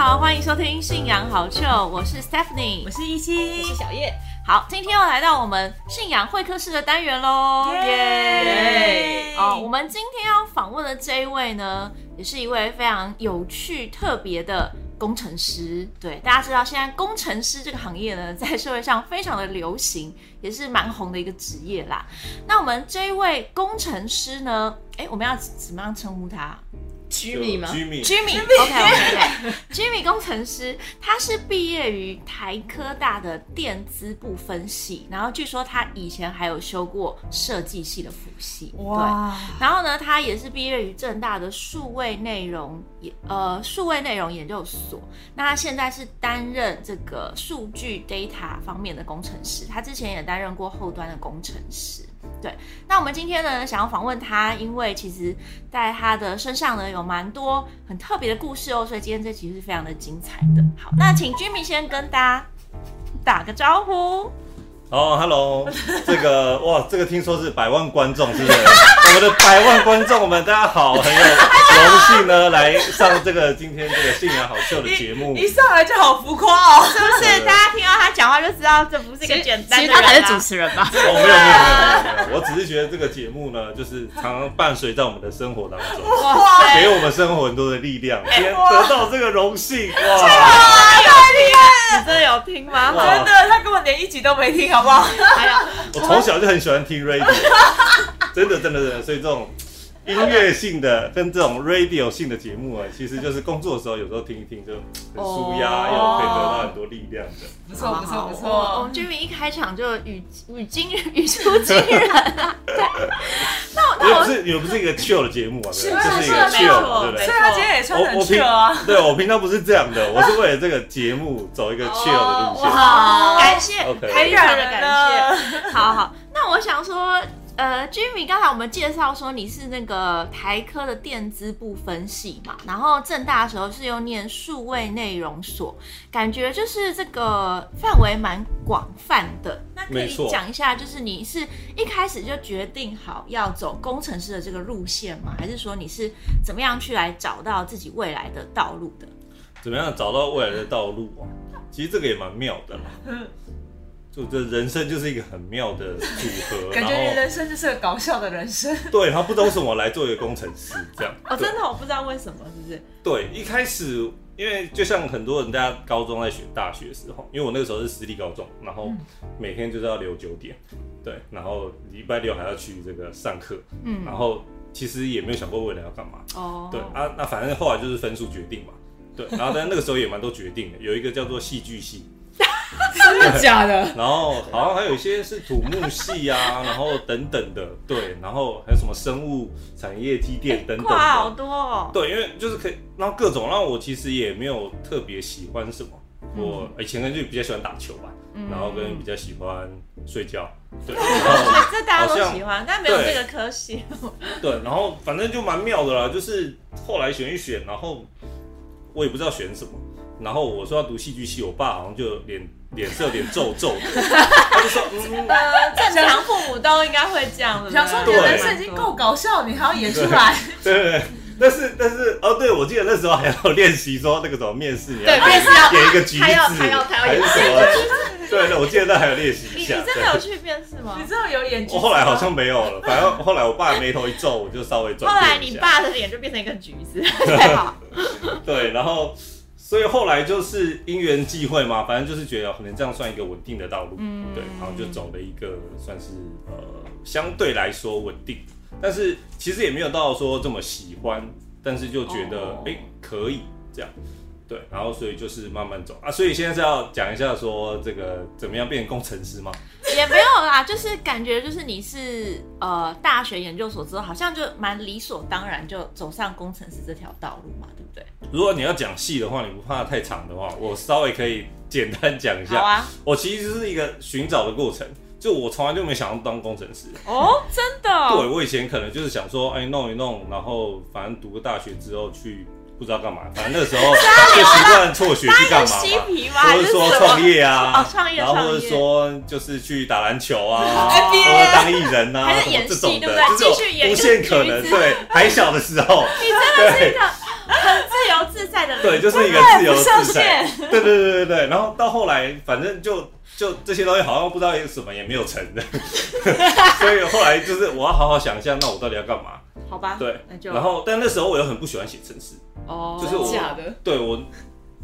好，欢迎收听《信仰好秀》，我是 Stephanie，我是一七，我是小叶。好，今天又来到我们信仰会客室的单元喽，耶！哦，我们今天要访问的这一位呢，也是一位非常有趣、特别的工程师。对，大家知道现在工程师这个行业呢，在社会上非常的流行，也是蛮红的一个职业啦。那我们这一位工程师呢，哎，我们要怎么样称呼他？居米吗？居米，Jimmy，OK OK OK，Jimmy 工程师，他是毕业于台科大的电资部分系，然后据说他以前还有修过设计系的辅系，哇，然后呢，他也是毕业于正大的数位内容研呃数位内容研究所，那他现在是担任这个数据 data 方面的工程师，他之前也担任过后端的工程师。对，那我们今天呢，想要访问他，因为其实在他的身上呢，有蛮多很特别的故事哦，所以今天这期是非常的精彩的。好，那请居民先跟大家打个招呼。哦，Hello，这个哇，这个听说是百万观众，是不是？我们的百万观众们，大家好，很有荣幸呢，来上这个今天这个信仰好秀的节目。一上来就好浮夸哦，是不是？大家听到他讲话就知道这不是一个简单的。其实他才是主持人吧？哦，没有没有没有没有，我只是觉得这个节目呢，就是常常伴随在我们的生活当中，哇，给我们生活很多的力量。今天得到这个荣幸，哇！太厉害你真的有听吗？真的，他根本连一集都没听，好不好？还有，我从小就很喜欢听 radio，真的，真的，真的，所以这种。音乐性的跟这种 radio 性的节目啊，其实就是工作的时候有时候听一听就很舒压，又可以得到很多力量的。不错不错不错。我们居民一开场就语语惊语出惊人啊！对，那那我不是你们不是一个 chill 的节目啊？是是一个 chill，对不对？所以他今天也穿很 chill 啊。对我平常不是这样的，我是为了这个节目走一个 chill 的路线。感谢，非常的感谢。好好，那我想说。呃，Jimmy，刚才我们介绍说你是那个台科的电资部分系嘛，然后正大的时候是又念数位内容所，感觉就是这个范围蛮广泛的。那可以讲一下，就是你是一开始就决定好要走工程师的这个路线吗？还是说你是怎么样去来找到自己未来的道路的？怎么样找到未来的道路啊？其实这个也蛮妙的嘛。就这人生就是一个很妙的组合，感觉你人生就是个搞笑的人生。对，然后不知道为什么来做一个工程师这样。哦，真的我不知道为什么，是不是？对，一开始因为就像很多人大家高中在选大学的时候，因为我那个时候是私立高中，然后每天就是要留九点，对，然后礼拜六还要去这个上课，嗯，然后其实也没有想过未来要干嘛。哦，对啊，那反正后来就是分数决定嘛，对，然后但那个时候也蛮多决定的，有一个叫做戏剧系。真的假的？然后好像还有一些是土木系啊，然后等等的，对，然后还有什么生物产业机电等等，好多。哦。对，因为就是可以，然后各种，然后我其实也没有特别喜欢什么，我以前就比较喜欢打球吧，然后跟比较喜欢睡觉，对，这大家都喜欢，但没有这个科系。对，然后反正就蛮妙的啦，就是后来选一选，然后我也不知道选什么。然后我说要读戏剧系，我爸好像就脸脸色有点皱皱的，他就说：“嗯，正常父母都应该会这样的。”想说你的人生已经够搞笑，你还要演出来？对对对。但是但是哦，对，我记得那时候还要练习说那个什么面试，你要面试要演一个橘子，还要还要还要演什么？对对，我记得那还有练习一下。你真的有去面试吗？你真的有演？我后来好像没有了，反正后来我爸眉头一皱，我就稍微转。后来你爸的脸就变成一个橘子，太好。对，然后。所以后来就是因缘际会嘛，反正就是觉得可能这样算一个稳定的道路，对，然后就走了一个算是呃相对来说稳定，但是其实也没有到说这么喜欢，但是就觉得哎可以这样。对，然后所以就是慢慢走啊，所以现在是要讲一下说这个怎么样变成工程师吗？也没有啦，就是感觉就是你是呃大学研究所之后，好像就蛮理所当然就走上工程师这条道路嘛，对不对？如果你要讲细的话，你不怕太长的话，我稍微可以简单讲一下。好啊，我其实是一个寻找的过程，就我从来就没想要当工程师。哦，真的？对，我以前可能就是想说，哎，弄一弄，然后反正读个大学之后去。不知道干嘛，反正那个时候 就习惯辍学去干嘛嘛，或者说创业啊，然后或者说就是去打篮球啊，或者当艺人啊，什么这种的，这种无限可能。对，还小的时候，你真的是一个很自由自在的人，对，就是一个自由自在，对对对对对。然后到后来，反正就就这些东西好像不知道有什么也没有成的，所以后来就是我要好好想一下，那我到底要干嘛？好吧，对，然后但那时候我又很不喜欢写程式，哦，就是我假的，对我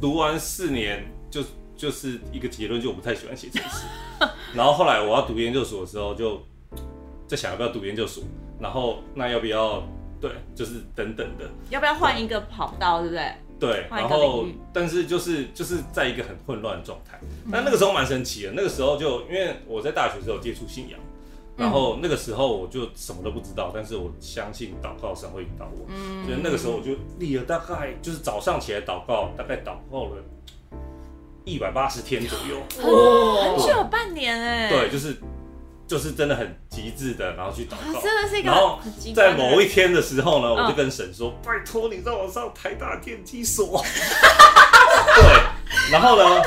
读完四年就就是一个结论，就我不太喜欢写程式。然后后来我要读研究所的时候，就在想要不要读研究所，然后那要不要对，就是等等的，要不要换一个跑道，对不对？对，然后但是就是就是在一个很混乱的状态。但那个时候蛮神奇的，那个时候就因为我在大学时候接触信仰。然后那个时候我就什么都不知道，但是我相信祷告神会引导我，所以那个时候我就立了大概就是早上起来祷告，大概祷告了一百八十天左右，哇，很久半年哎，对，就是就是真的很极致的，然后去祷告，真的是一个，然后在某一天的时候呢，我就跟神说，拜托你让我上台大电机所，对，然后呢？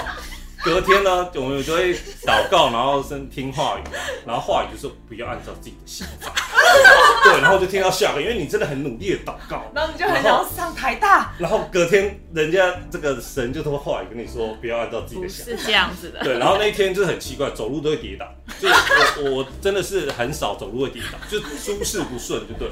隔天呢，我们就会祷告，然后先听话语，然后话语就是不要按照自己的想法，对，然后就听到下个，因为你真的很努力的祷告，然后你就很想要上台大，然后隔天人家这个神就通过话语跟你说不要按照自己的想法，是这样子的，对，然后那一天就是很奇怪，走路都会跌倒，就我我真的是很少走路会跌倒，就诸事不顺就对，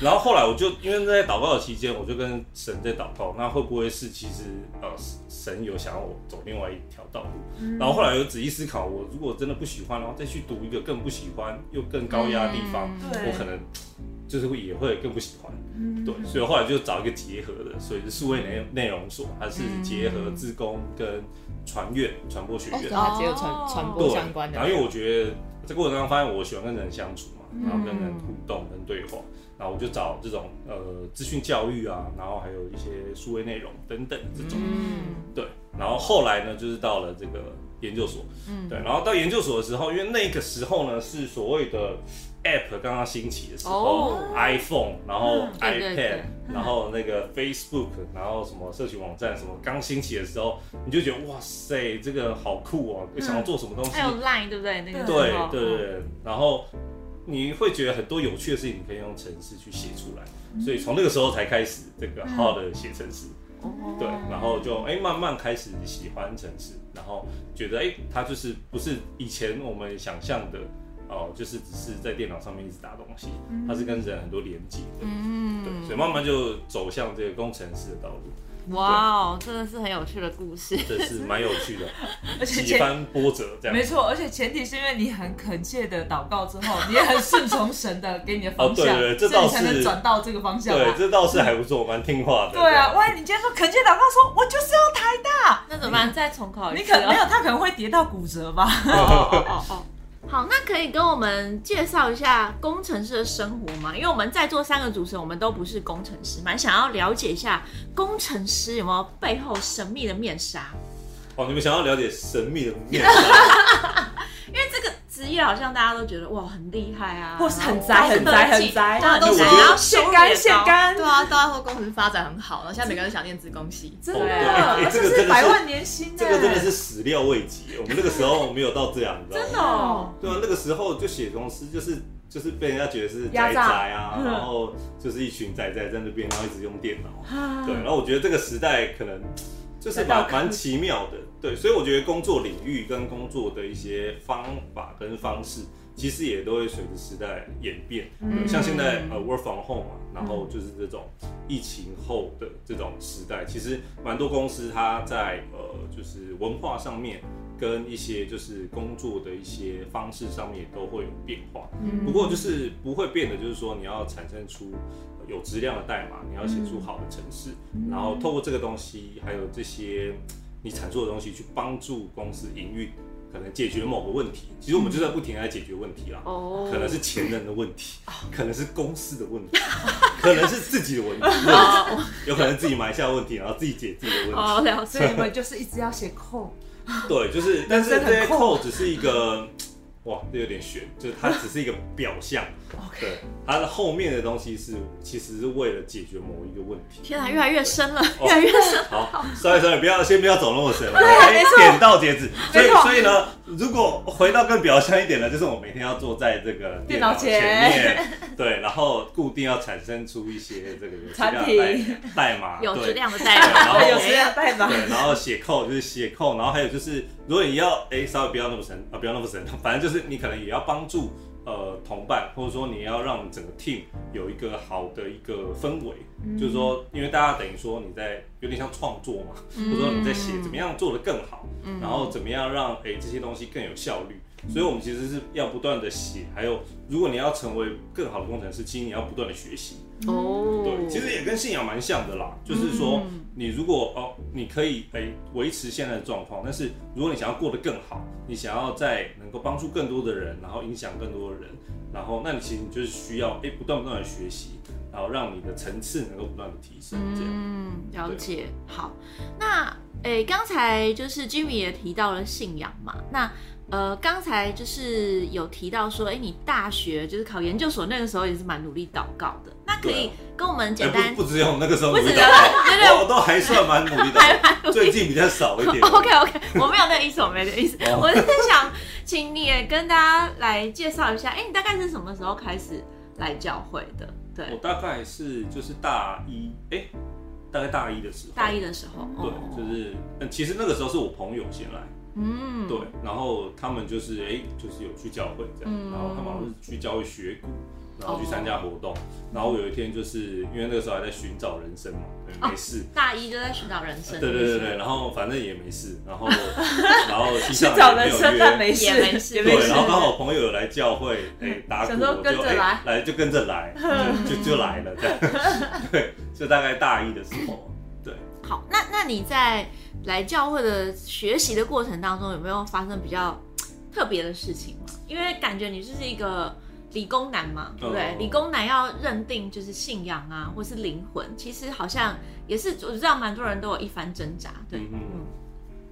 然后后来我就因为在祷告的期间，我就跟神在祷告，那会不会是其实呃神有想要我走另外一条？道路，然后后来有仔细思考，我如果真的不喜欢，然后再去读一个更不喜欢又更高压的地方，我可能就是会也会更不喜欢。嗯对，所以后来就找一个结合的，所以是数位内内容所，还是结合自工跟传阅传播学院，它结合传传播相关的。然后因为我觉得在过程当中发现我喜欢跟人相处嘛，然后跟人互动跟对话，然后我就找这种呃资讯教育啊，然后还有一些数位内容等等这种，嗯。对。然后后来呢，就是到了这个研究所，嗯，对，然后到研究所的时候，因为那个时候呢是所谓的 App 刚刚兴起的时候，iPhone，然后 iPad，然后那个 Facebook，然后什么社群网站什么刚兴起的时候，你就觉得哇塞，这个好酷哦，想要做什么东西？还有 Line 对不对？那个对对对，然后你会觉得很多有趣的事情你可以用程式去写出来，所以从那个时候才开始这个好好的写程式。对，然后就哎慢慢开始喜欢城市，然后觉得哎它就是不是以前我们想象的哦，就是只是在电脑上面一直打东西，它是跟人很多连接的，嗯，对，所以慢慢就走向这个工程师的道路。哇哦，真的是很有趣的故事，这是蛮有趣的，而且几番波折这样。没错，而且前提是因为你很恳切的祷告之后，你也很顺从神的给你的方向，对对，这倒是才能转到这个方向。对，这倒是还不错，蛮听话的。对啊，万一你今天说恳切祷告，说我就是要台大，那怎么办？再重考一次？你可没有，他可能会跌到骨折吧？哦 哦哦。好，那可以跟我们介绍一下工程师的生活吗？因为我们在座三个主持人，我们都不是工程师，蛮想要了解一下工程师有没有背后神秘的面纱。哦，你们想要了解神秘的面纱？职业好像大家都觉得哇很厉害啊，或是很宅很宅很宅，大家都想要现干现干，对啊，大家说工程师发展很好，然后现在每个人想念职工系，真的，这个是百万年薪，这个真的是始料未及，我们那个时候没有到这样，真的，哦，对啊，那个时候就写公司就是就是被人家觉得是宅宅啊，然后就是一群宅宅在那边，然后一直用电脑，对，然后我觉得这个时代可能就是蛮蛮奇妙的。对，所以我觉得工作领域跟工作的一些方法跟方式，其实也都会随着时代演变。像现在呃，work from home 嘛，然后就是这种疫情后的这种时代，其实蛮多公司它在呃，就是文化上面跟一些就是工作的一些方式上面都会有变化。不过就是不会变的，就是说你要产生出有质量的代码，你要写出好的程式，然后透过这个东西，还有这些。你阐述的东西去帮助公司营运，可能解决某个问题。其实我们就在不停在解决问题啦。哦。可能是前人的问题，可能是公司的问题，可能是自己的问题。有可能自己埋下问题，然后自己解自己的问题。哦，了。所以你们就是一直要写扣。对，就是，但是这些扣只是一个。哇，这有点悬，就是它只是一个表象，对，它的后面的东西是其实是为了解决某一个问题。天啊，越来越深了，越来越深。好，所以所以不要先不要走那么深，对，点到截止。所以所以呢，如果回到更表象一点的，就是我每天要坐在这个电脑前面，对，然后固定要产生出一些这个有质量的产品。代代码，有质量的代然后 有质量代码。对，然后写扣就是写扣，然后还有就是，如果你要哎、稍微不要那么深啊，不要那么深，反正就是你可能也要帮助呃同伴，或者说你要让整个 team 有一个好的一个氛围，就是说，因为大家等于说你在有点像创作嘛，或者说你在写怎么样做得更好，然后怎么样让哎、这些东西更有效率。所以，我们其实是要不断的写，还有，如果你要成为更好的工程师，其实你要不断的学习。哦，对，其实也跟信仰蛮像的啦，就是说，嗯你如果哦，你可以诶维持现在的状况，但是如果你想要过得更好，你想要在能够帮助更多的人，然后影响更多的人，然后那你其实你就是需要诶不断不断的学习，然后让你的层次能够不断的提升，这样。嗯，了解。好，那诶，刚才就是 Jimmy 也提到了信仰嘛，那呃，刚才就是有提到说，哎、你大学就是考研究所那个时候也是蛮努力祷告的，那可以跟我们哎简单不不只有那个时候努力不止祷 告，对对我我都还算蛮努力 的，最近比较少一点。OK OK，我没有那个意思，我没那个意思，哦我是想请你也跟大家来介绍一下，哎、你大概是什么时候开始来教会的？对我，大概是就是大一，哎、大概大一的时候，大一的时候，对哦，就是，嗯，其实那个时候是我朋友先来，嗯，对，然后他们就是哎、就是有去教会这样，嗯然后他们好像是去教会学鼓，然后去参加活动，然后有一天就是因为那个时候还在寻找人生嘛，对，没事。大一就在寻找人生，对对对对，然后反正也没事，然后 然后西寻上也没有找人生，但约，没事，也没事然。后刚好朋友有来教会，哎、打鼓，就哎跟着来来就跟着来，就就就来了这样，对，就大概大一的时候，对。好，那那你在来教会的学习的过程当中，有没有发生比较特别的事情吗？因为感觉你就是一个理工男嘛，对不对？哦理工男要认定就是信仰啊，或是灵魂，其实好像也是我知道蛮多人都有一番挣扎，对，嗯嗯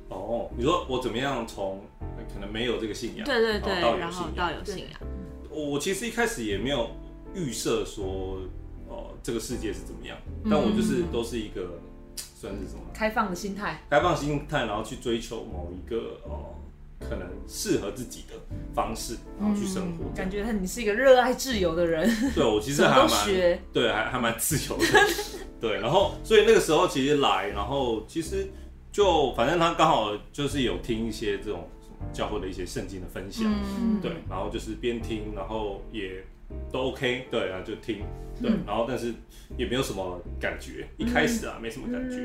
哦，你说我怎么样从呃可能没有这个信仰，对对对，然后到有信仰？到有信仰，我我其实一开始也没有预设说，哦、这个世界是怎么样，嗯但我就是都是一个算是什么开放的心态，开放心态，然后去追求某一个哦、可能适合自己的方式，然后去生活。感觉你是一个热爱自由的人，对我其实还蛮。对，还还蛮自由的。对，然后所以那个时候其实来，然后其实就反正他刚好就是有听一些这种教会的一些圣经的分享，嗯，对，然后就是边听，然后也都 OK，对啊，就听，对，然后但是也没有什么感觉，一开始啊没什么感觉，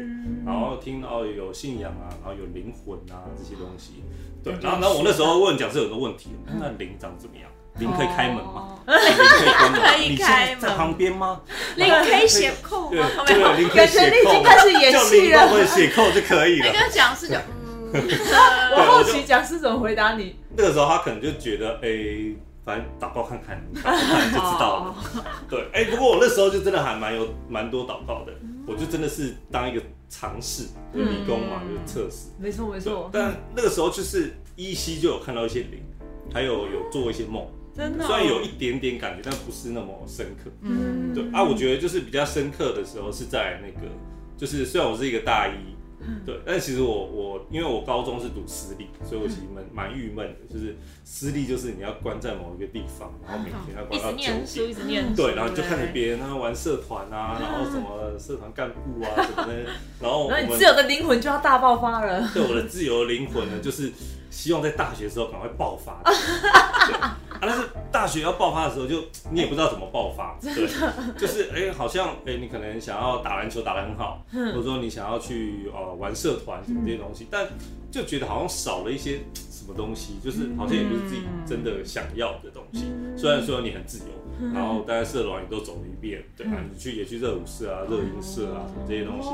然后听到有信仰啊，然后有灵魂啊这些东西，对，然后然后我那时候问讲师有个问题，那灵长怎么样？灵可以开门吗？哦？灵可以关门 你现在在旁边吗？灵可以写扣对吗？对，灵可以写扣吗，经开始演叫戏了扣就可以了。那个讲师就 嗯，我好奇讲师怎么回答你。那个时候他可能就觉得，哎，反正祷告看看，祷告看看就知道了。对，哎、不过我那时候就真的还蛮有蛮多祷告的，我就真的是当一个尝试，就理工嘛，嗯就是测试。没错没错，但那个时候就是依稀就有看到一些灵，还有有做一些梦，真的哦。虽然有一点点感觉，但不是那么深刻。嗯对啊，我觉得就是比较深刻的时候是在那个，就是虽然我是一个大一，对，但其实我我因为我高中是读私立，所以我其实蛮蛮郁闷的，就是私立就是你要关在某一个地方，然后每天要一直关到九念书，一点。直念书，对，然后你就看着别人他玩社团啊，然后什么 社团干部啊什么的，然后我们然后你自由的灵魂就要大爆发了。对我的自由灵魂呢，就是希望在大学的时候赶快爆发。对。啊，但是大学要爆发的时候就，你也不知道怎么爆发。对，就是哎、好像哎、你可能想要打篮球打得很好，或者说你想要去呃玩社团什么这些东西，但就觉得好像少了一些什么东西，就是好像也不是自己真的想要的东西。虽然说你很自由，然后大概社团也都走了一遍，对啊，你去也去热舞社啊、热音社啊什么这些东西。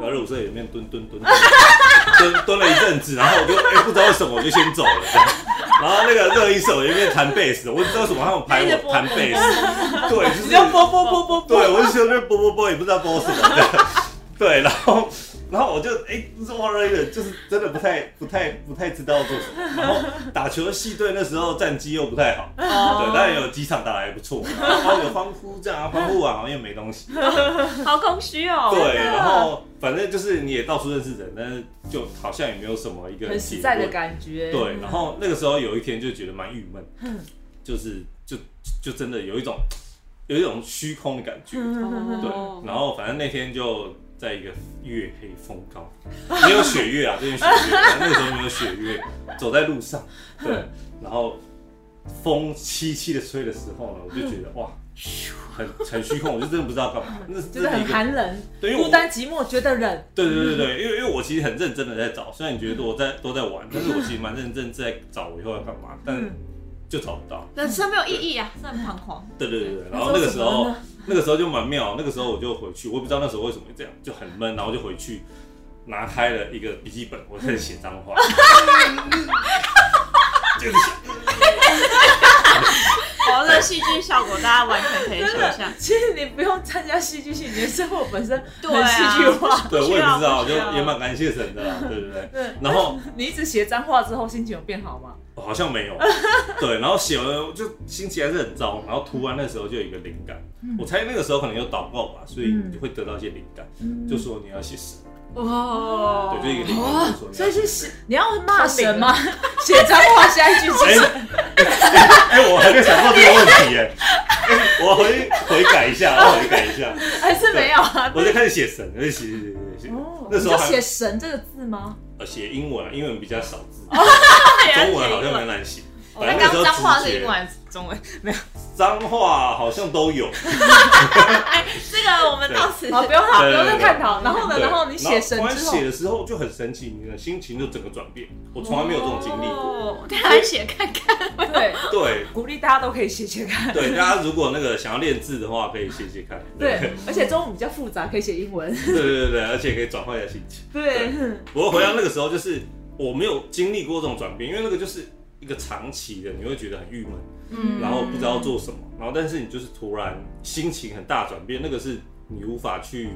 然后热舞社里面蹲蹲蹲蹲蹲了一阵子，然后我就哎、不知道为什么我就先走了，这样。然后那个热音社我那边弹贝斯，我不知道为什么他们排我弹贝斯，对，就是你要播播播播播，对，我就觉得播播播也不知道播什么的，对，然后然后我就哎，哇了一个，就是真的不太不太不太知道做什么。然后打球的系队那时候战绩又不太好，对，当然有几场打的还不错，然后有欢呼这样啊，欢呼完好像又没东西，好空虚哦。对，然后反正就是你也到处认识人，但是就好像也没有什么一个很实在的感觉。对，然后那个时候有一天就觉得蛮郁闷，就是就就真的有一种有一种虚空的感觉，对，然后反正那天就。在一个月黑风高，没有雪月啊，这边雪月，那个时候没有雪月，走在路上，对，然后风凄凄的吹的时候呢，我就觉得哇，很很虚空，我就真的不知道干嘛，那真的很寒冷，对，孤单寂寞，觉得冷，对对对对，因为因为我其实很认真的在找，虽然你觉得我在都在玩，但是我其实蛮认真在找我以后要干嘛，但就找不到，人生没有意义啊，是很彷徨，对对对对，然后那个时候。那个时候就蛮妙，那个时候我就回去，我也不知道那时候为什么会这样，就很闷，然后就回去拿开了一个笔记本，我开始写脏话，就是写。哦，这戏剧效果大家完全可以想象。其实你不用参加戏剧系，你的生活本身很戏剧化。对，我也不知道，就也蛮感谢神的，对不对？对。然后你一直写脏话之后，心情有变好吗？好像没有。对，然后写完就心情还是很糟，然后突然那时候就有一个灵感，我猜那个时候可能有祷告吧，所以你会得到一些灵感，就说你要写神。哇，对，就一个灵感，所以是你要骂神吗？写脏话下一句是？哎，我还没想过这个问题耶，我回回改一下，我回改一下，还是没有啊？我就开始写神，就写写写写。哦，那时候写神这个字吗？呃，写英文，啊英文比较少字，中文好像蛮难写。那刚脏话是英文中文 没有？脏话好像都有。哎，这个我们到此好不用好不用再探讨。然后呢？然后你写神之后，写的时候就很神奇，你的心情就整个转变。我从来没有这种经历过。来写看看。对对，鼓励大家都可以写写看。对，大家如果那个想要练字的话，可以写写看。对，而且中文比较复杂，可以写英文。对对对对，而且可以转换一下心情。对。不过回到那个时候，就是我没有经历过这种转变，因为那个就是。一个长期的，你会觉得很郁闷，嗯，然后不知道做什么，然后但是你就是突然心情很大转变，那个是你无法去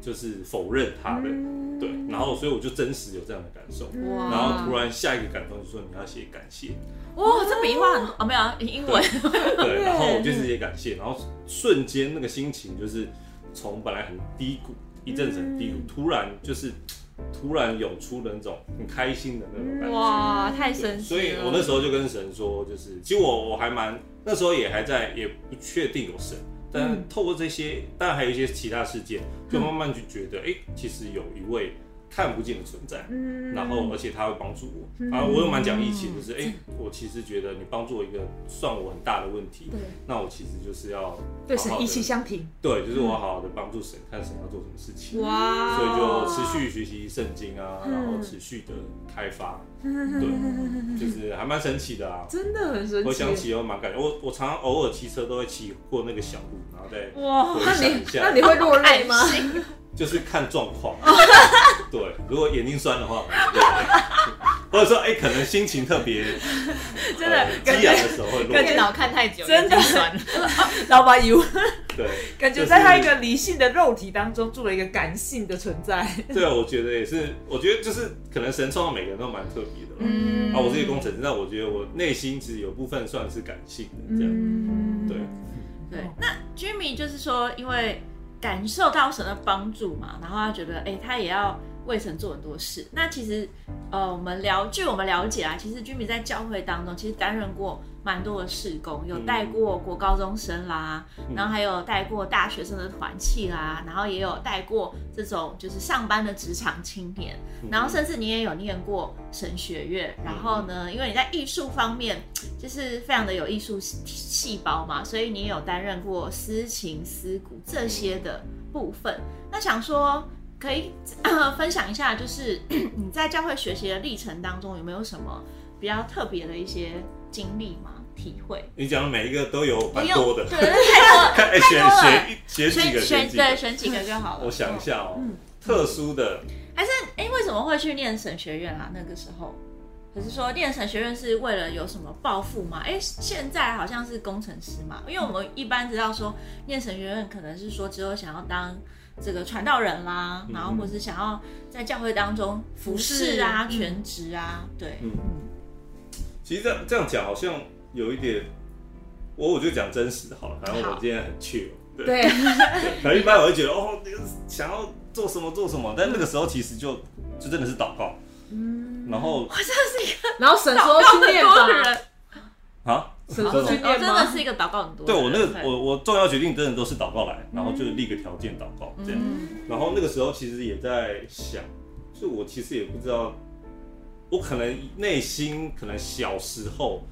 就是否认它的，对，然后所以我就真实有这样的感受，然后突然下一个感动就说你要写感谢，哇，这笔画很多啊，没有英文，对，然后我就是写感谢，然后瞬间那个心情就是从本来很低谷，一阵子很低谷，突然就是。突然涌出的那种很开心的那种感觉，哇，太神奇所以我那时候就跟神说，就是其实我我还蛮那时候也还在也不确定有神，但透过这些，当然还有一些其他事件，就慢慢就觉得，哎，其实有一位。看不见的存在，然后而且他会帮助我。啊！我又蛮讲义气，就是哎，我其实觉得你帮助我一个算我很大的问题，对。那我其实就是要对神一气相挺，对，就是我好好的帮助神，看神要做什么事情，哇！所以就持续学习圣经啊，然后持续的开发，对，就是还蛮神奇的啊，真的很神奇。我想起又蛮感觉，我我常常偶尔骑车都会骑过那个小路，然后再哇，那你那你会落泪吗？就是看状况，对，如果眼睛酸的话，或者说哎，可能心情特别，真的激昂的时候会落。电脑看太久，真的酸，老板油。对，感觉在他一个理性的肉体当中住了一个感性的存在。对啊，我觉得也是，我觉得就是可能神创造每个人都蛮特别的。嗯，啊，我这个工程师，那我觉得我内心其实有部分算是感性的这样。对，对，那 Jimmy 就是说，因为。感受到神的帮助嘛，然后他觉得，哎，他也要为神做很多事。那其实，呃，我们了，据我们了解啊，其实居民在教会当中，其实担任过蛮多的事工，有带过国高中生啦，然后还有带过大学生的团契啦，然后也有带过这种就是上班的职场青年，然后甚至你也有念过神学院，然后呢，因为你在艺术方面就是非常的有艺术细胞嘛，所以你有担任过司琴、司鼓这些的部分。那想说可以分享一下，就是 你在教会学习的历程当中有没有什么比较特别的一些经历吗？体会，你讲的每一个都有蛮多的，对，太多，选选选几个，选对，选几个就好了。我想一下哦，特殊的，还是哎，为什么会去念神学院啊？那个时候，可是说念神学院是为了有什么抱负吗？哎，现在好像是工程师嘛，因为我们一般知道说念神学院可能是说只有想要当这个传道人啦，然后或是想要在教会当中服侍啊、全职啊，对，嗯，其实这样这样讲好像有一点，我我就讲真实的好了，反正我今天很缺，对，对，可能一般我会觉得哦，你想要做什么做什么，但那个时候其实就就真的是祷告，嗯，然后我真的是一个然后神说去念很多的人。吧，，啊，神这种我说去念？真的是一个祷告很多。对我那个我我重要决定真的都是祷告来，然后就立个条件祷告这样。嗯。然后那个时候其实也在想，就我其实也不知道，我可能内心可能小时候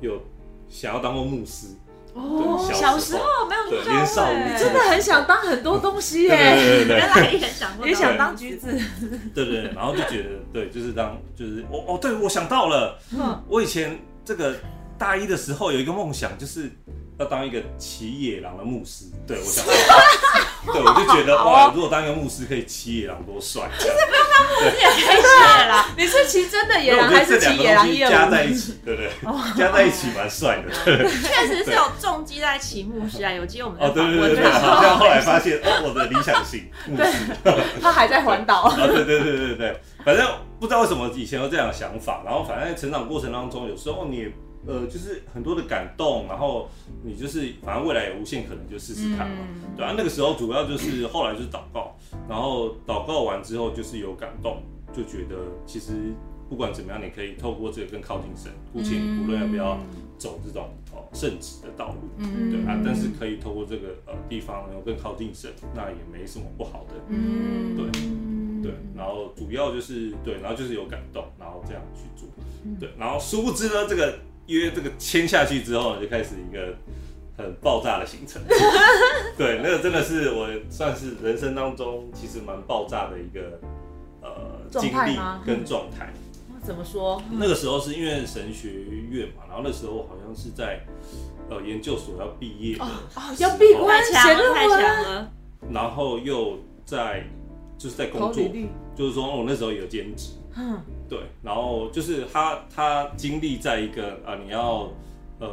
有想要当过牧师，哦对小时候没有年少真的很想当很多东西对耶，对对对。原来也想过，也想当橘子，对对对，然后就觉得对，就是当就是哦哦，对我想到了，嗯。我以前这个大一的时候有一个梦想，就是要当一个骑野狼的牧师。对我想 对我就觉得哇，如果当一个牧师可以骑野狼多帅！其实不用当牧师也可以骑野狼。你是骑真的野狼还是骑野狼加？在一起，对不对？加在一起蛮帅的。对确实是有重击在骑牧师啊，有机会我们哦，对对对对，好像后来发现哦，我的理想型牧师。他还在环岛，啊，对对对对对，反正不知道为什么以前有这样的想法，然后反正在成长过程当中，有时候你也呃就是很多的感动，然后你就是反正未来有无限可能，就试试看嘛，嗯对啊，那个时候主要就是后来就是祷告，然后祷告完之后就是有感动，就觉得其实不管怎么样，你可以透过这个更靠近神，姑且无论要不要走这种哦圣旨的道路，嗯对啊，但是可以透过这个呃地方能够更靠近神，那也没什么不好的。嗯对对，然后主要就是对，然后就是有感动，然后这样去做，对，然后殊不知呢，这个约这个签下去之后呢，就开始一个很爆炸的行程，对，那个真的是我算是人生当中其实蛮爆炸的一个呃经历跟状态。怎么说？那个时候是因为神学院嘛，然后那时候好像是在呃研究所要毕业哦哦，要闭关太强了，太强了。然后又在就是在工作就是说我那时候有兼职。嗯，对，然后就是他他经历在一个啊、你要呃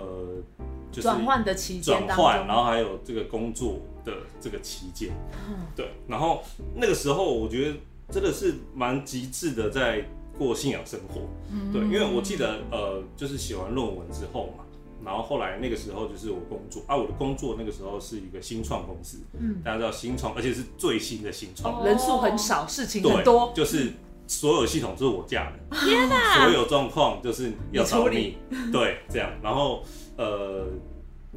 就是转换的期间当转换，然，后还有这个工作的这个期间，嗯。对，然后那个时候我觉得真的是蛮极致的在过信仰生活，嗯。对，因为我记得呃就是写完论文之后嘛。然后后来那个时候就是我工作啊，我的工作那个时候是一个新创公司，嗯。大家知道新创，而且是最新的新创，人数很少，事情对，很多，就是所有系统都是我架的，天哪！所有状况就是要找你对，这样，然后呃，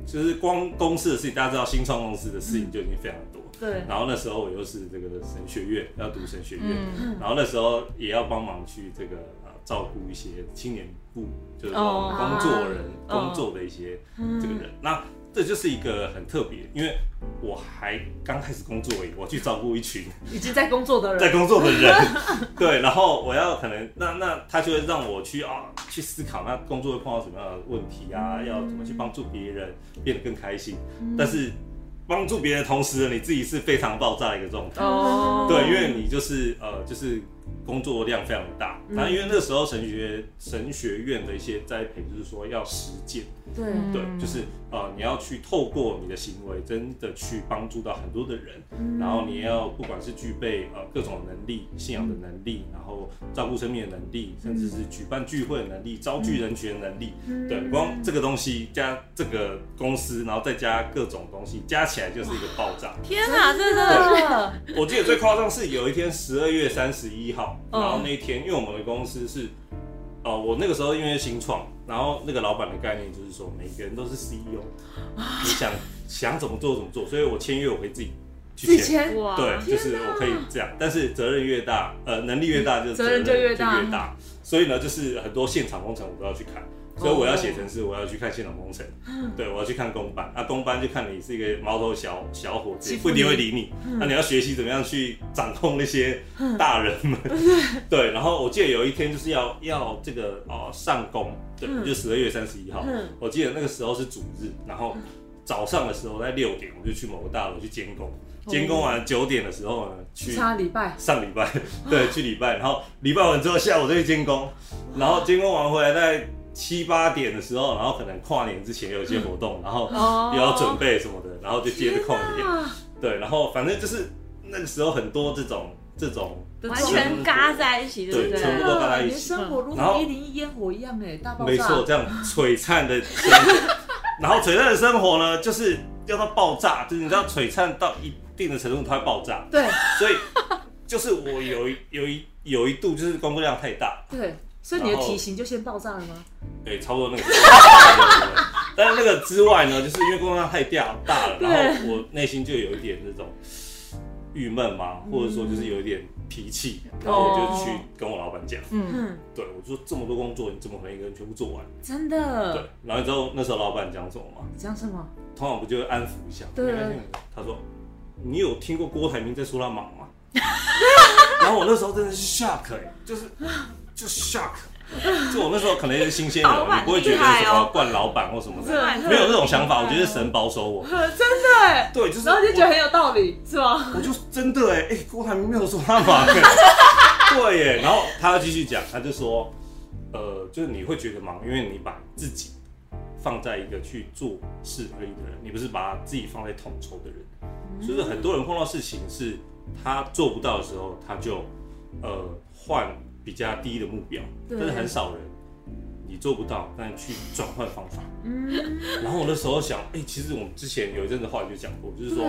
就是光公司的事情，大家知道新创公司的事情就已经非常多。对，然后那时候我又是这个神学院，要读神学院，嗯。然后那时候也要帮忙去这个呃照顾一些青年部，就是工作人、哦工作的一些这个人。那这就是一个很特别，因为我还刚开始工作而已，我去照顾一群已经在工作的人。在，工作的人，对，然后我要可能那那他就会让我去啊去思考，那工作会碰到什么样的问题啊，要怎么去帮助别人变得更开心，但是帮助别人的同时呢，你自己是非常爆炸的一个状态，哦。对，因为你就是呃就是工作量非常大，然后因为那个时候神学神学院的一些栽培就是说要实践。对，对，就是呃，你要去透过你的行为，真的去帮助到很多的人，然后你要不管是具备呃各种能力、信仰的能力，然后照顾生命的能力，甚至是举办聚会的能力、招聚人群的能力，对，光这个东西加这个公司，然后再加各种东西，加起来就是一个爆炸。天哪，这真的的，我记得最夸张是有一天十二月三十一号，嗯。然后那一天，因为我们的公司是，哦、我那个时候因为新创，然后那个老板的概念就是说，每个人都是 CEO，你想想怎么做怎么做，所以我签约我可以自己去自签，对，就是我可以这样，但是责任越大，呃，能力越大，就是责任就越大。越大，所以呢，就是很多现场工程我都要去看。所以我要写程式，我要去看现场工程，对我要去看公班。啊，公班就看你是一个毛头小小伙子，不一定你会理你。那你要学习怎么样去掌控那些大人们，对。然后我记得有一天就是要要这个哦上工，对，就十二月三十一号，嗯。我记得那个时候是主日，然后早上的时候在六点我就去某个大楼去监工，监工完九点的时候呢去差礼拜，上礼拜，对，去礼拜，然后礼拜完之后下午再去监工，然后监工完回来在七八点的时候，然后可能跨年之前有一些活动，然后哦。又要准备什么的，然后就接着空一点，啊对，然后反正就是那个时候很多这种这种完全嘎在一起，对不对，对？全部都嘎在一起，生活如一零一烟火一样哎，大爆炸。没错，这样璀璨的生活，然后璀璨的生活呢，就是要到爆炸，就是你知道璀璨到一定的程度，它会爆炸，对。所以就是我有一有一有一度就是工作量太大，对，所以你的体型就先爆炸了吗？对，差不多那个但是那个之外呢，就是因为工作量太大大了，然后我内心就有一点那种郁闷嘛，或者说就是有一点脾气，然后我就去跟我老板讲，嗯，嗯，对我说这么多工作，你怎么可能一个人全部做完？真的对的。，然后你知道那时候老板讲什么吗？讲什么？通常不就会安抚一下？对他说：“你有听过郭台铭在说他忙吗？” 然后我那时候真的是 shock 哎、就是就 shock，就我那时候可能也是新鲜人，你不会觉得什么惯老板或什么的，对没有那种想法。我觉得神保守我，真的哎，对，就是然后就觉得很有道理，是吗？我就真的哎、哎、郭台铭没有说他忙、欸，对耶。然后他要继续讲，他就说，呃，就是你会觉得忙，因为你把自己放在一个去做事而已的人，你不是把自己放在统筹的人。就是很多人碰到事情是他做不到的时候，他就呃换比较低的目标，但是很少人你做不到，但去转换方法。嗯，然后我那时候想，哎、其实我们之前有一阵子话语就讲过，就是说，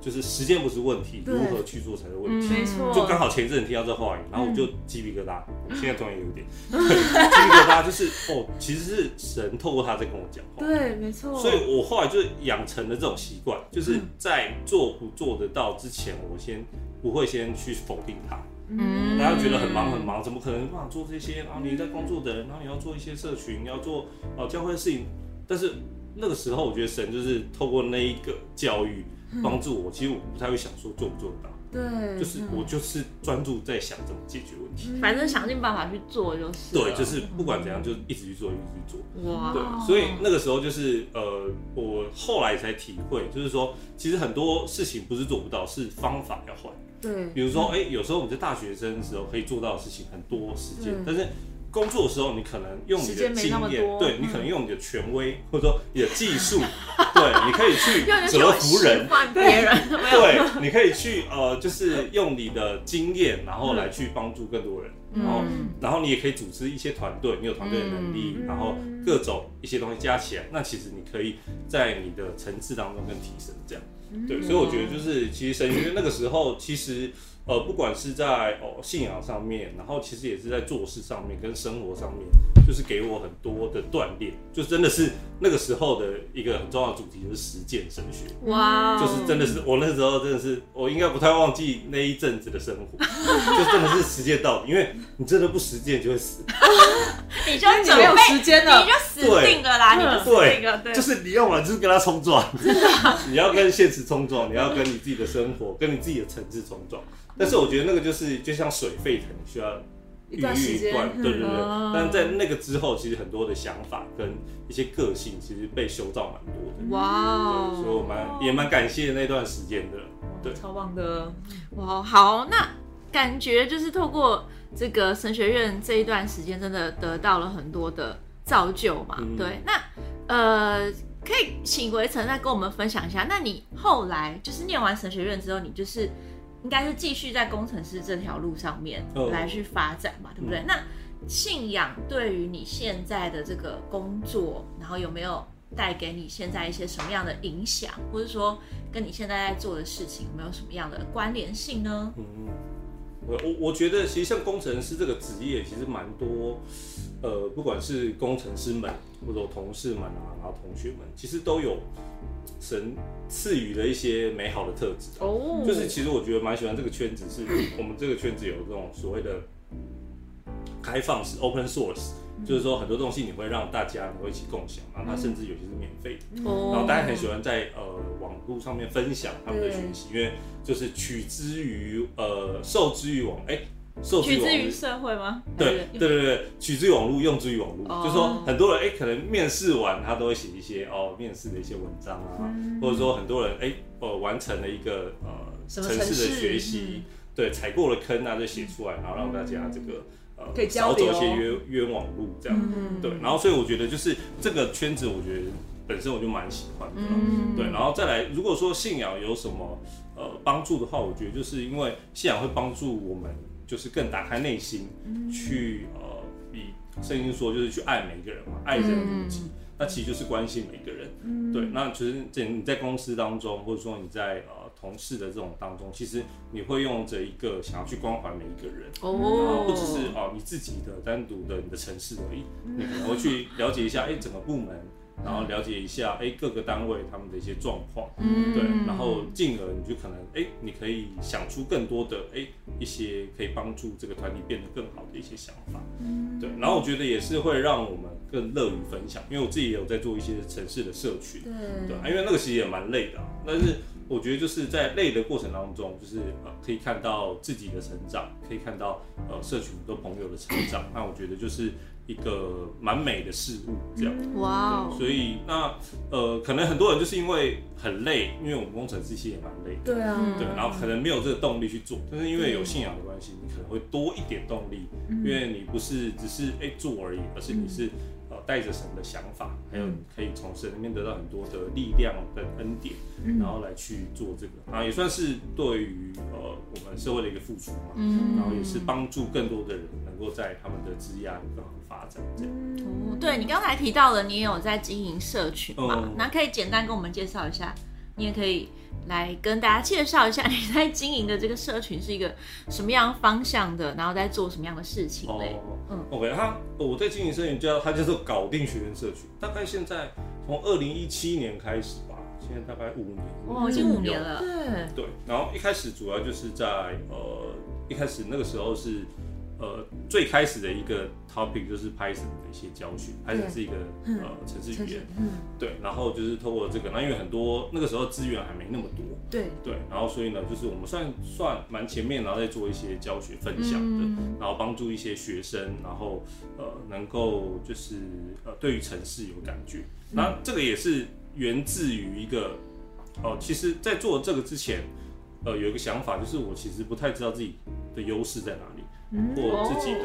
就是时间不是问题，如何去做才是问题。没错，就刚好前一阵子听到这话语，然后我就鸡皮疙瘩，我现在突然有点 鸡皮疙瘩，就是哦，其实是神透过他在跟我讲话。对，没错。所以我后来就养成了这种习惯，就是在做不做得到之前，我先不会先去否定它。嗯大家觉得很忙很忙，怎么可能不想做这些？然后你在工作的人，然后你要做一些社群，你要做哦教会的事情，但是那个时候，我觉得神就是透过那一个教育帮助我。其实我不太会想说做不做得到，对，就是我就是专注在想怎么解决问题。反正想尽办法去做就是了。对，就是不管怎样，就一直去做，一直去做。哇，对，所以那个时候就是呃，我后来才体会，就是说，其实很多事情不是做不到，是方法要换。对，比如说，哎、有时候我们在大学生的时候可以做到的事情很多时间嗯，但是工作的时候，你可能用你的经验，对你嗯可能用你的权威，或者说你的技术，对，你可以去 折服人，换别人，对，你可以去呃，就是用你的经验，然后来去帮助更多人，然后嗯然后你也可以组织一些团队，你有团队的能力，嗯。然后各种一些东西加起来，那其实你可以在你的层次当中更提升，这样。嗯对，所以我觉得就是其实神学院那个时候，其实呃，不管是在哦信仰上面，然后其实也是在做事上面跟生活上面，就是给我很多的锻炼，就真的是那个时候的一个很重要的主题就是实践神学。哇，就是真的是我那时候真的是，我应该不太忘记那一阵子的生活，就真的是实践到底，因为你真的不实践就会死。你就准你没有备，时间了你就死定了啦，你就死定了，对，就是你用完就是跟他冲撞，你要跟现实冲撞，你要跟你自己的生活、跟你自己的层次冲撞。但是我觉得那个就是就像水沸腾，需要一段时间，对对对。嗯但在那个之后，其实很多的想法跟一些个性，其实被修造蛮多的。哇，所以我蛮也蛮感谢那段时间的。对超棒的，哇，好，那感觉就是透过这个神学院这一段时间，真的得到了很多的造就嘛。嗯对，那呃，可以请维成再跟我们分享一下，那你后来就是念完神学院之后，你就是应该是继续在工程师这条路上面哦来去发展嘛，对不对？那信仰对于你现在的这个工作，然后有没有带给你现在一些什么样的影响，或者说跟你现在在做的事情有没有什么样的关联性呢？嗯，我我我觉得其实像工程师这个职业，其实蛮多，呃，不管是工程师们或者同事们啊，然后同学们，其实都有神赐予的一些美好的特质啊、哦。就是其实我觉得蛮喜欢这个圈子，是 我们这个圈子有这种所谓的开放式 （open source），就是说很多东西你会让大家能够一起共享，然后它甚至有些是免费的。哦然后大家很喜欢在呃网络上面分享他们的学习，因为就是取之于呃受之于网，哎、受取之于。社会吗？对对对对，取之于网络，用之于网络，哦就是说很多人哎、可能面试完他都会写一些哦面试的一些文章啊，或者说很多人哎呃完成了一个呃城市的学习，对踩过了坑啊就写出来，然后让大家这个呃少走一些冤冤枉路这样。嗯对，然后所以我觉得就是这个圈子，我觉得本身我就蛮喜欢的。嗯对，然后再来，如果说信仰有什么呃帮助的话，我觉得就是因为信仰会帮助我们，就是更打开内心，去呃，以圣经说就是去爱每一个人嘛，爱人如己。那其实就是关心每一个人，对。那其实这你在公司当中，或者说你在呃同事的这种当中，其实你会用着一个想要去关怀每一个人，然后不只是哦你自己的单独的你的城市而已，你可能会去了解一下，哎，整个部门，然后了解一下，哎，各个单位他们的一些状况，对，然后进而你就可能，哎，你可以想出更多的，哎，一些可以帮助这个团体变得更好的一些想法，对，然后我觉得也是会让我们更乐于分享，因为我自己也有在做一些城市的社群，对，因为那个其实也蛮累的啊，但是我觉得就是在累的过程当中，就是呃可以看到自己的成长，可以看到呃社群很多朋友的成长，那我觉得就是一个蛮美的事物这样。哇所以那呃，可能很多人就是因为很累，因为我们工程师其实也蛮累的，对啊，对，然后可能没有这个动力去做，但是因为有信仰的关系，你可能会多一点动力，因为你不是只是哎、做而已，而是你是呃带着神的想法，还有可以从神里面得到很多的力量跟恩典，然后来去做这个，啊，也算是对于呃我们社会的一个付出嘛，嗯然后也是帮助更多的人能够在他们的职业有更好的发展，这样。哦对你刚才提到了，你也有在经营社群嘛？嗯那可以简单跟我们介绍一下，你也可以来跟大家介绍一下你在经营的这个社群是一个什么样方向的，然后在做什么样的事情嘞？哦，嗯 OK，他我在经营社群叫它叫做搞定学员社群，大概现在从二零一七年开始吧，现在大概五年，哦，已经五年。了，对，对，然后一开始主要就是在呃一开始那个时候是呃最开始的一个 topic 就是 Python 的一些教学，Python 是一个呃程式语言，嗯，对，然后就是通过这个，那因为很多那个时候资源还没那么多，对，对，然后所以呢，就是我们算算蛮前面，然后再做一些教学分享的，嗯然后帮助一些学生，然后呃能够就是呃对于城市有感觉。那这个也是源自于一个哦，其实，在做这个之前，呃有一个想法，就是我其实不太知道自己的优势在哪里，或自己的。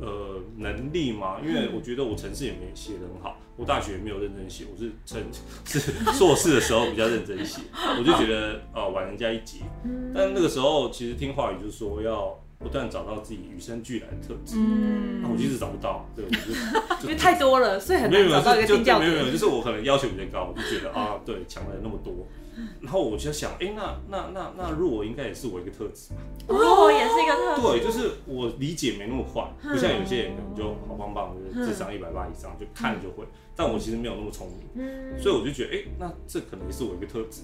呃，能力嘛，因为我觉得我城市也没写得很好，我大学也没有认真写，我是趁是硕士的时候比较认真写，我就觉得呃晚人家一截。但那个时候其实听话语就是说要不断找到自己与生俱来的特质，嗯。那我就一直找不到，对，我就 因为太多了，所以很没有没有难找到一个就定调就没有没有，就是我可能要求比较高，我就觉得啊，对，强人那么多，然后我就想，哎、那那那那弱应该也是我一个特质吧？弱也是一个特质，对，就是我理解没那么快，不像有些人可能就好棒棒，就是智商一百八以上，就看就会。但我其实没有那么聪明，所以我就觉得，哎、那这可能也是我一个特质。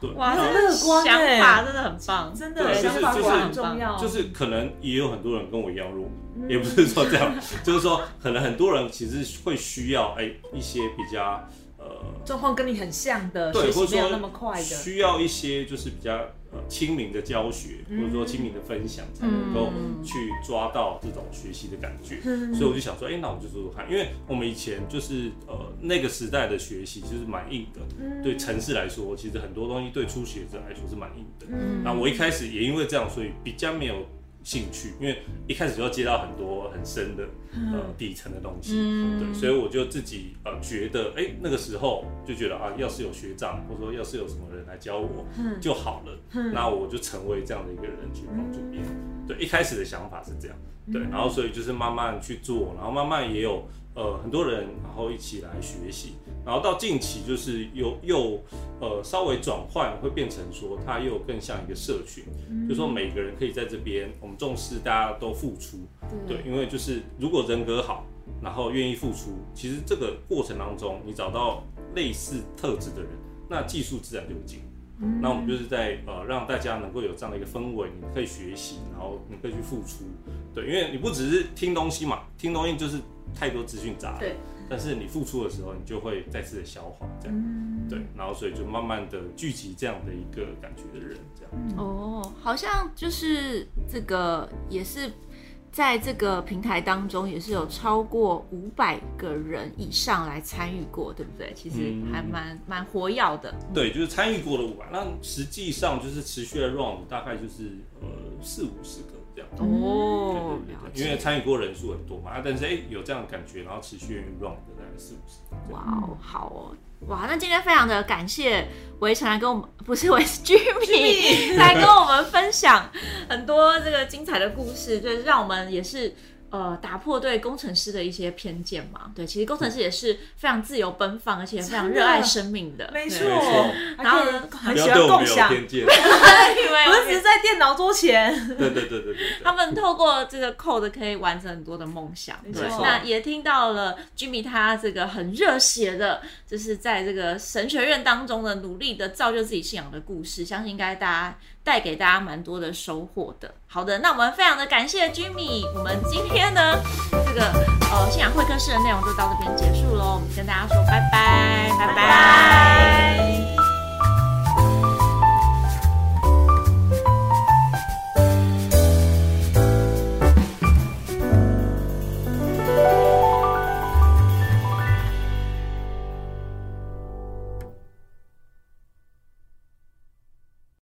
对，哇，那这个乐观想欸法真的很棒，真的，就是就是想法很重要。就是可能也有很多人跟我一样弱，也不是说这样，就是说可能很多人其实会需要哎、一些比较呃状况跟你很像的，对，或者学习没有那说么快的，需要一些就是比较呃亲民的教学，或者说亲民的分享，才能够嗯去抓到这种学习的感觉。嗯所以我就想说，哎、那我们就做做看，因为我们以前就是呃那个时代的学习就是蛮硬的，嗯对城市来说，其实很多东西对初学者来说是蛮硬的。嗯那我一开始也因为这样，所以比较没有兴趣，因为一开始就要接到很多很深的呃底层的东西，嗯。对，所以我就自己呃觉得，哎、那个时候就觉得啊，要是有学长，或者说要是有什么人来教我就好了，那我就成为这样的一个人去帮助别人。对，一开始的想法是这样，对，然后所以就是慢慢去做，然后慢慢也有呃很多人，然后一起来学习，然后到近期就是又又呃稍微转换，会变成说它又更像一个社群，就说每个人可以在这边，我们重视大家都付出，对，因为就是如果人格好，然后愿意付出，其实这个过程当中，你找到类似特质的人，那技术自然就会进。那我们就是在呃让大家能够有这样的一个氛围，你可以学习，然后你可以去付出，对，因为你不只是听东西嘛，听东西就是太多资讯杂了，对，但是你付出的时候，你就会再次的消化，这样，对，然后所以就慢慢的聚集这样的一个感觉的人，这样，哦，好像就是这个也是在这个平台当中，也是有超过五百个人以上来参与过，对不对？其实嗯还蛮蛮活跃的。对，就是参与过的五百，那实际上就是持续的 run 大概就是呃四五十个，哦，对对了对，因为。参与过人数很多嘛，啊，但是哎、有这样的感觉，然后持续 run 的大概四五十。哇哦，好哦，哇，那今天非常的感谢围城来跟我们，不是围 Jimmy 来跟我们分享很多这个精彩的故事，就是让我们也是。呃，打破对工程师的一些偏见嘛，对，其实工程师也是非常自由奔放，而且非常热爱生命的，没错然后可以不很喜欢共享 不是只是在电脑桌前。对对对对对对。他们透过这个 code 可以完成很多的梦想，对，那也听到了 Jimmy 他这个很热血的，就是在这个神学院当中的努力的造就自己信仰的故事，相信应该大家带给大家蛮多的收获的。好的，那我们非常的感谢 Jimmy。我们今天呢，这个呃信仰会客室的内容就到这边结束喽。我们跟大家说拜拜，拜拜。